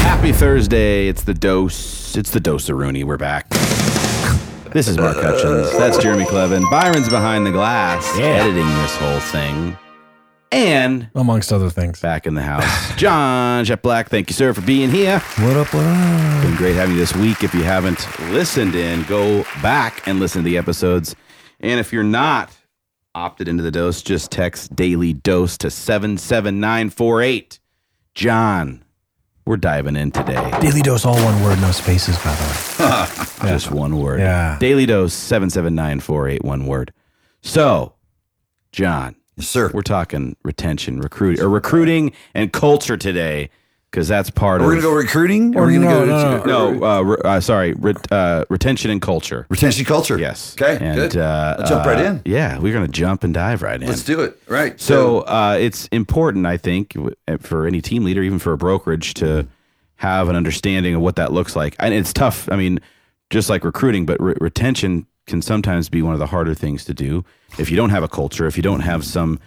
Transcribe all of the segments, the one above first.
Happy Thursday. It's the dose. It's the dose of Rooney. We're back. This is Mark Hutchins. That's Jeremy Clevin. Byron's behind the glass, editing this whole thing. And amongst other things. back in the house, John Cheplak. Thank you, sir, for being here. What up? What up? Been great having you this week. If you haven't listened in, go back and listen to the episodes. And if you're not opted into the dose, just text daily dose to 77948. John, we're diving in today. Daily dose, all one word, no spaces, by the way. Just one word. Yeah. Daily dose 77948, one word. So, John, Yes, sir. we're talking retention, recruiting, or recruiting and culture today, because that's part of the. We're of. gonna go recruiting, or Or we're gonna no, go no, no, uh, re- uh, sorry, re- uh, retention and culture. retention culture. Yes. Okay. And, good. Uh, Let's jump right uh, in. Yeah, we're going to jump and dive right in. Let's do it. Right. So uh, it's important, I think, w- for any team leader, even for a brokerage, to have an understanding of what that looks like. And it's tough. I mean, just like recruiting, but re- retention can sometimes be one of the harder things to do if you don't have a culture, if you don't have some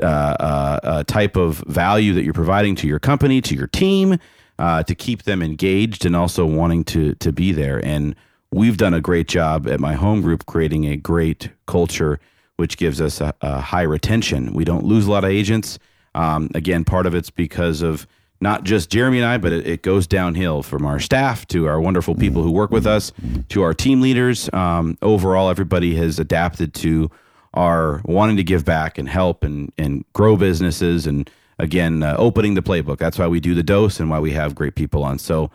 uh, uh, uh, type of value that you're providing to your company, to your team, uh, to keep them engaged and also wanting to to be there. And we've done a great job at my home group creating a great culture, which gives us a, a high retention. We don't lose a lot of agents. Um, again, part of it's because of not just Jeremy and I, but it, it goes downhill from our staff to our wonderful people who work with us to our team leaders. Um, overall, everybody has adapted to our wanting to give back and help and, and grow businesses and again uh, opening the playbook that's why we do the dose and why we have great people on so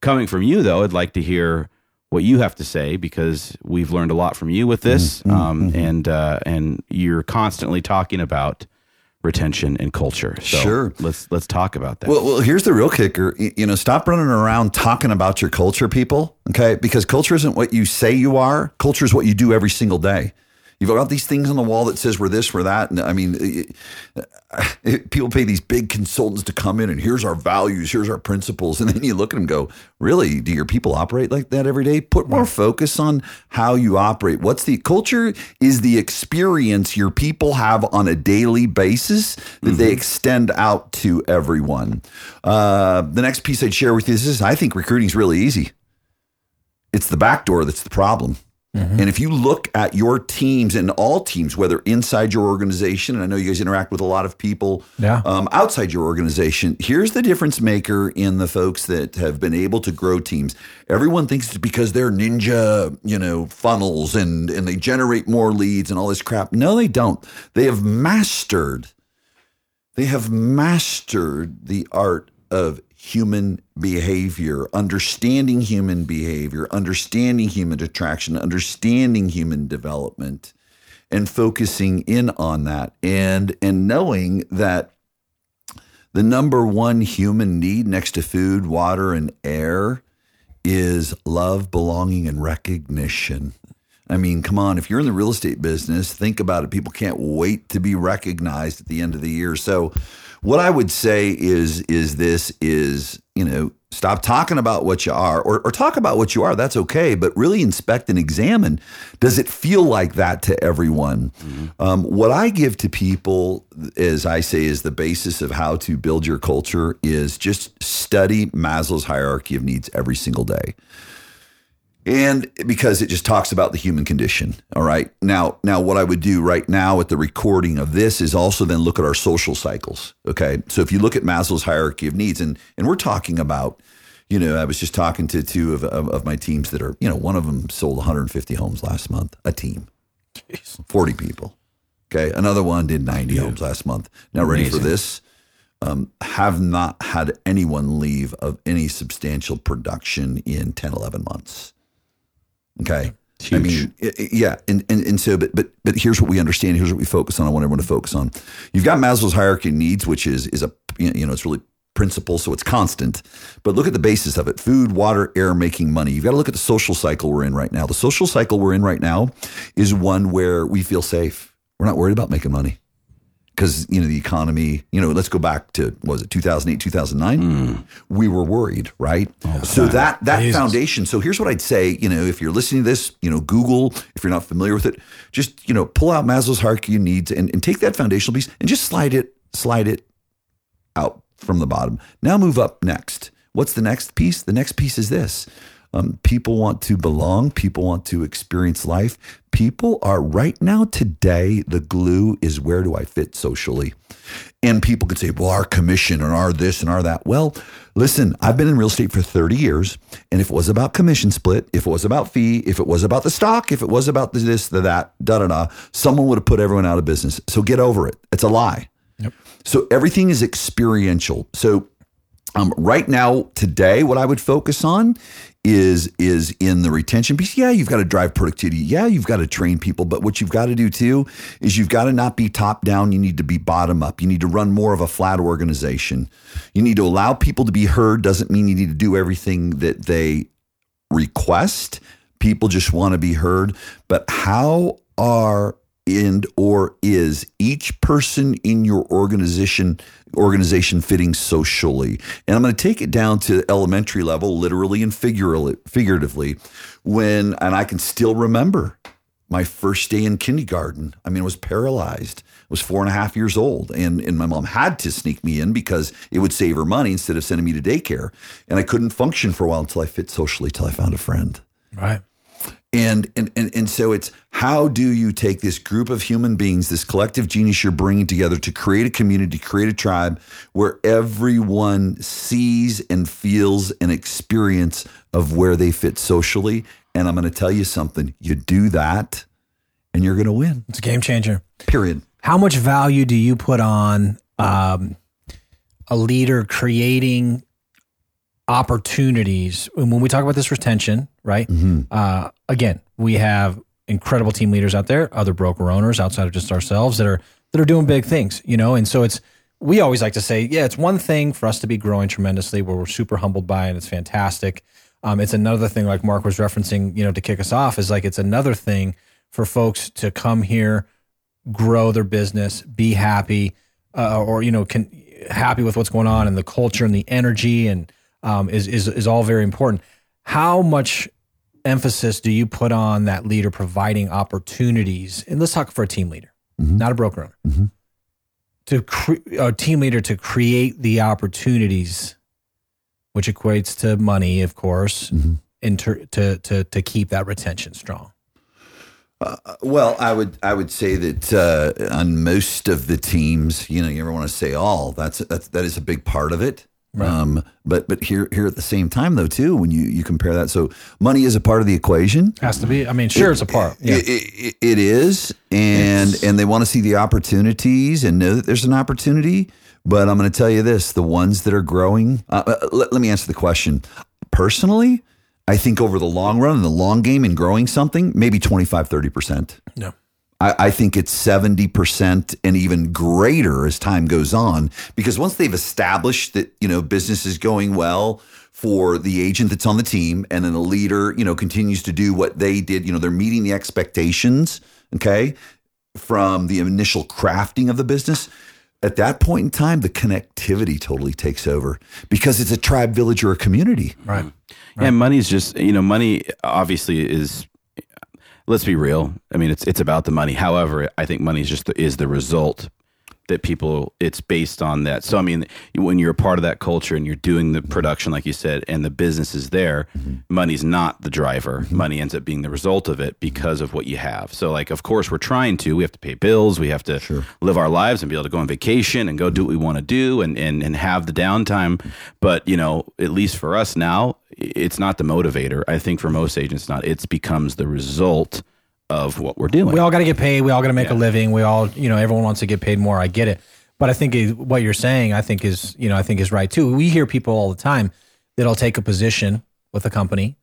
coming from you though i'd like to hear what you have to say because we've learned a lot from you with this um, and uh, and you're constantly talking about retention and culture so Sure. let's let's talk about that Well, well, here's the real kicker. You know, stop running around talking about your culture, people. Okay, because culture isn't what you say you are. Culture is what you do every single day. You've got these things on the wall that says we're this, we're that. And I mean, it- it- people pay these big consultants to come in and here's our values, here's our principles, and then you look at them, and go, really? Do your people operate like that every day? Put more focus on how you operate. What's the culture? Is the experience your people have on a daily basis that they extend out to everyone. Uh, the next piece I'd share with you is this: I think recruiting is really easy. It's the back door that's the problem. And if you look at your teams and all teams, whether inside your organization, and I know you guys interact with a lot of people Yeah. um, outside your organization, here's the difference maker in the folks that have been able to grow teams. Everyone thinks it's because they're ninja, you know, funnels and and they generate more leads and all this crap. No, they don't. They have mastered they have mastered the art of human behavior, understanding human behavior, understanding human attraction, understanding human development, and focusing in on that and and knowing that the number one human need next to food, water, and air is love, belonging, and recognition. I mean, come on, if you're in the real estate business, think about it. People can't wait to be recognized at the end of the year. So what I would say is is this is, you know, stop talking about what you are or, or talk about what you are. That's okay. But really inspect and examine. Does it feel like that to everyone? Um, what I give to people, as I say, is the basis of how to build your culture is just study Maslow's hierarchy of needs every single day and because it just talks about the human condition all right? Now now what i would do right now with the recording of this is also then look at our social cycles okay? So if you look at maslow's hierarchy of needs and and we're talking about you know i was just talking to two of, of, of my teams that are you know one of them sold 150 homes last month a team. 40 people okay? Another one did 90 homes last month. Now ready for this? Um, have not had anyone leave of any substantial production in 10 11 months Okay. I mean, i- i- yeah, and, and and so, but but but here's what we understand. Here's what we focus on. I want everyone to focus on. You've got Maslow's hierarchy of needs, which is is a you know it's really principle, so it's constant. But look at the basis of it: food, water, air, making money. You've got to look at the social cycle we're in right now. The social cycle we're in right now is one where we feel safe. We're not worried about making money because you know the economy. You know, let's go back to what was it 2008, 2009? Hmm. We were worried, right? Oh, so that that Jesus. foundation. So here's what I'd say. You know, if you're listening to this, you know, Google. If you're not familiar with it, just you know, pull out Maslow's hierarchy of needs and, and take that foundational piece and just slide it slide it out from the bottom. Now move up next. What's the next piece? The next piece is this. Um, people want to belong. People want to experience life. People are right now, today, the glue is where do I fit socially? And people could say, well, our commission and our this and our that. Well, listen, I've been in real estate for 30 years. And if it was about commission split, if it was about fee, if it was about the stock, if it was about the this, the that, da da da, someone would have put everyone out of business. So get over it. It's a lie. So everything is experiential. So um, right now, today, what I would focus on is is in the retention piece. Yeah, you've got to drive productivity. Yeah, you've got to train people. But what you've got to do too is you've got to not be top down. You need to be bottom up. You need to run more of a flat organization. You need to allow people to be heard. Doesn't mean you need to do everything that they request. People just want to be heard. But how are and or is each person in your organization organization fitting socially? And i'm going to take it down to elementary level literally and figuratively when and i can still remember my first day in kindergarten. I mean i was paralyzed. I was four and a half years old and, and my mom had to sneak me in because it would save her money instead of sending me to daycare and i couldn't function for a while until i fit socially till i found a friend. Right and, and and and so it's how do you take this group of human beings, this collective genius you're bringing together to create a community, create a tribe where everyone sees and feels an experience of where they fit socially. And I'm going to tell you something: you do that, and you're going to win. It's a game changer. Period. How much value do you put on um, a leader creating opportunities when we talk about this retention, right? Mm-hmm. Uh, again, we have incredible team leaders out there, other broker owners outside of just ourselves that are that are doing big things, you know. And so it's we always like to say, yeah, it's one thing for us to be growing tremendously, where we're super humbled by, and it's fantastic. Um, it's another thing, like Mark was referencing, you know, to kick us off, is like it's another thing for folks to come here, grow their business, be happy, uh, or you know, can happy with what's going on and the culture and the energy and um, is, is, is all very important. How much emphasis do you put on that leader providing opportunities? And let's talk for a team leader, mm-hmm. not a broker owner. Mm-hmm. To cre- a team leader to create the opportunities, which equates to money, of course, mm-hmm. to, to to to keep that retention strong. Uh, well, I would I would say that uh, on most of the teams, you know, you ever want to say all that's that's that is a big part of it. Right. Um, but but here here at the same time though too when you you compare that so money is a part of the equation. Has to be. I mean sure it, it's a part. Yeah. it, it, it is. And it's, and they want to see the opportunities and know that there's an opportunity. But I'm going to tell you this the ones that are growing uh, uh, let, let me answer the question. Personally I think over the long run and the long game in growing something maybe 25 30 percent. No I, I think it's 70% and even greater as time goes on because once they've established that, you know, business is going well, for the agent that's on the team and then the leader you know continues to do what they did you know they're meeting the expectations okay from the initial crafting of the business at that point in time the connectivity totally takes over because it's a tribe village or a community right, right. and money's just you know money obviously is let's be real. I mean, it's it's about the money. However, I think money is just the, is the result that people it's based on that. So I mean, when you're a part of that culture and you're doing the production, like you said, and the business is there, money's not the driver. Money ends up being the result of it because of what you have. So like, of course, we're trying to. We have to pay bills. We have to sure. live our lives and be able to go on vacation and go do what we want to do and and and have the downtime. But you know, at least for us now, it's not the motivator. I think for most agents, not. It becomes the result of what we're doing. We all got to get paid. We all got to make yeah. a living. We all, you know, everyone wants to get paid more. I get it. But I think what you're saying, I think is, you know, I think is right too. We hear people all the time that'll take a position with a company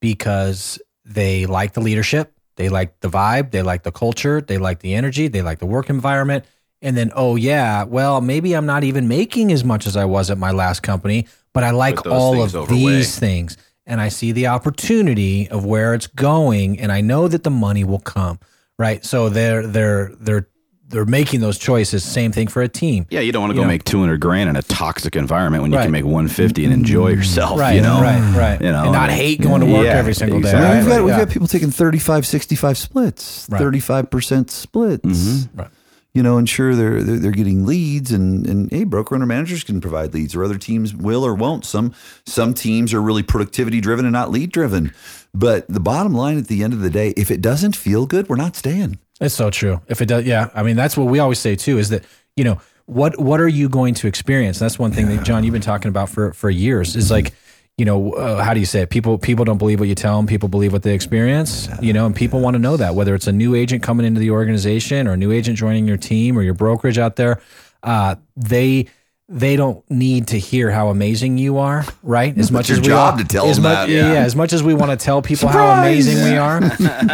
because they like the leadership, they like the vibe, they like the culture, they like the energy, they like the work environment. And then, oh yeah, well, maybe I'm not even making as much as I was at my last company, but I like all of these things and I see the opportunity of where it's going and I know that the money will come. Right. So they're they're they're they're making those choices. Same thing for a team. Yeah, you don't want to go know? make two hundred grand in a toxic environment when you right. can make one fifty and enjoy yourself. Right, you know, right, right. You know, and not hate going to work yeah, every single exactly. day. Right? We've got we've got people taking 35, 65 splits, thirty five percent splits. Mm-hmm. Right. You know, ensure they're they're, they're getting leads, and and hey, broker owner managers can provide leads, or other teams will or won't. Some some teams are really productivity driven and not lead driven. But the bottom line at the end of the day, if it doesn't feel good, we're not staying. It's so true. If it does, yeah. I mean, that's what we always say too. Is that you know what what are you going to experience? That's one thing that John you've been talking about for for years. Is like you know uh, how do you say it? People people don't believe what you tell them. People believe what they experience. You know, and people want to know that whether it's a new agent coming into the organization or a new agent joining your team or your brokerage out there, uh, they they don't need to hear how amazing you are, right? As much your as we job all- to tell as them much, that, yeah. yeah. As much as we want to tell people how amazing we are,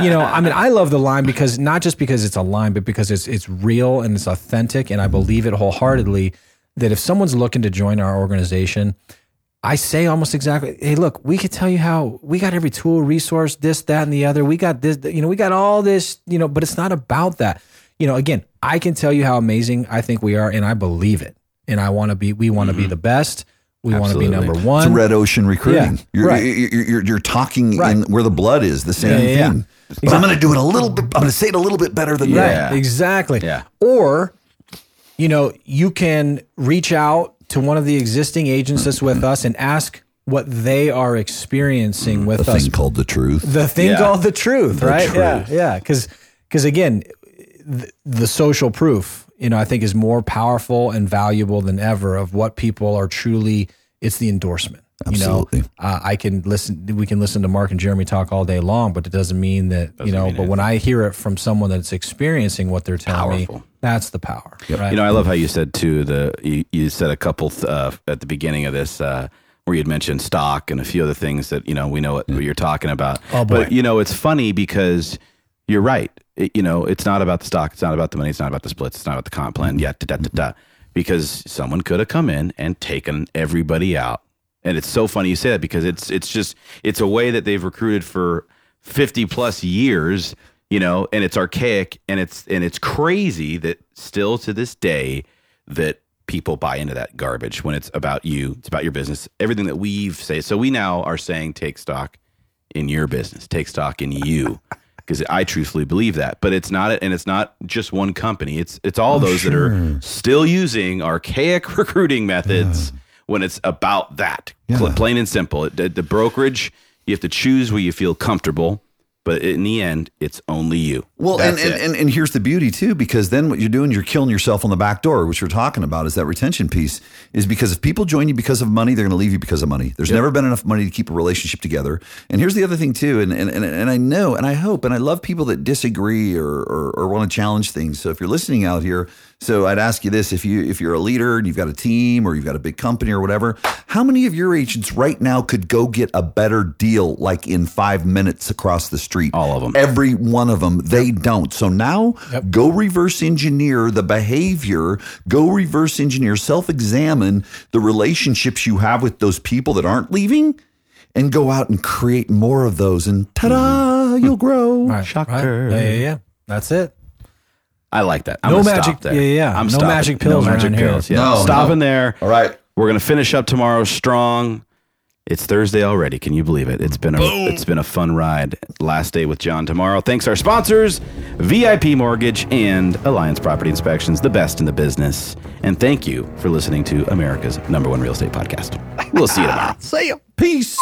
you know, I mean, I love the line because not just because it's a line, but because it's it's real and it's authentic, and I believe it wholeheartedly that if someone's looking to join our organization, I say almost exactly, hey, look, we could tell you how we got every tool, resource, this, that, and the other. We got this, you know, we got all this, you know, but it's not about that. You know, again, I can tell you how amazing I think we are, and I believe it. And I want to be, we want to be mm-hmm. the best. We want to be number It's one. red ocean recruiting. Yeah, you're, right. you're, you're, you're talking Right. in where the blood is, the same Yeah, yeah, yeah. thing. But I'm going to do it a little bit. I'm going to say it a little bit better than Right. that. Exactly. Yeah. Or, you know, you can reach out to one of the existing agents that's with us and ask what they are experiencing mm. with The us. thing called the truth. the thing Yeah. called the truth, right? Yeah, yeah. Because, because again, the, the social proof, you know, I think is more powerful and valuable than ever of what people are truly. It's the endorsement. Absolutely. You know, uh, I can listen. We can listen to Mark and Jeremy talk all day long, but it doesn't mean that you know. mean But when I hear it from someone that's experiencing what they're telling me, Powerful. that's the power. Right? You know, I love how you said too. The you, you said a couple uh, at the beginning of this uh, where you'd mentioned stock and a few other things that you know we know what, what you're talking about. Oh, boy. But you know, it's funny because you're right. It- you know, it's not about the stock. It's not about the money. It's not about the splits. It's not about the comp plan. Yeah, da, da, da, da. Because someone could have come in and taken everybody out. And it's so funny you say that because it's it's just it's a way that they've recruited for 50 plus years, you know, and it's archaic and it's and it's crazy that still to this day that people buy into that garbage when it's about you, it's about your business, everything that we've say. So we now are saying take stock in your business, take stock in you. Because I truthfully believe that, but it's not, and it's not just one company. It's it's all oh, those that are still using archaic recruiting methods when it's about that, Pl- plain and simple. It, the brokerage, you have to choose where you feel comfortable, but in the end, it's only you. Well, and, and, and, and here's the beauty too, because then what you're doing, you're killing yourself on the back door, which you're talking about is that retention piece. Is because if people join you because of money, they're going to leave you because of money. There's never been enough money to keep a relationship together. And here's the other thing too, and and, and, and I know, and I hope, and I love people that disagree or, or or want to challenge things. So if you're listening out here, so I'd ask you this: if you if you're a leader and you've got a team or you've got a big company or whatever, how many of your agents right now could go get a better deal like in five minutes across the street? All of them. Every one of them, they don't. So now go reverse engineer the behavior, go reverse engineer, self examine the relationships you have with those people that aren't leaving, and go out and create more of those. And ta da, mm-hmm. you'll grow. Right, Shocker. right. Yeah, yeah, yeah. That's it. I like that. I'm No magic- Stop there. yeah, yeah. I'm No stopping. magic pills No magic around here. pills. Yeah. No, stopping no. there. All right. We're gonna finish up tomorrow strong. It's Thursday already. Can you believe it? It's been a it's been a fun ride. Last day with John tomorrow. Thanks our sponsors, VIP Mortgage and Alliance Property Inspections, the best in the business. And thank you for listening to America's number one real estate podcast. We'll see you tomorrow. See ya. Peace.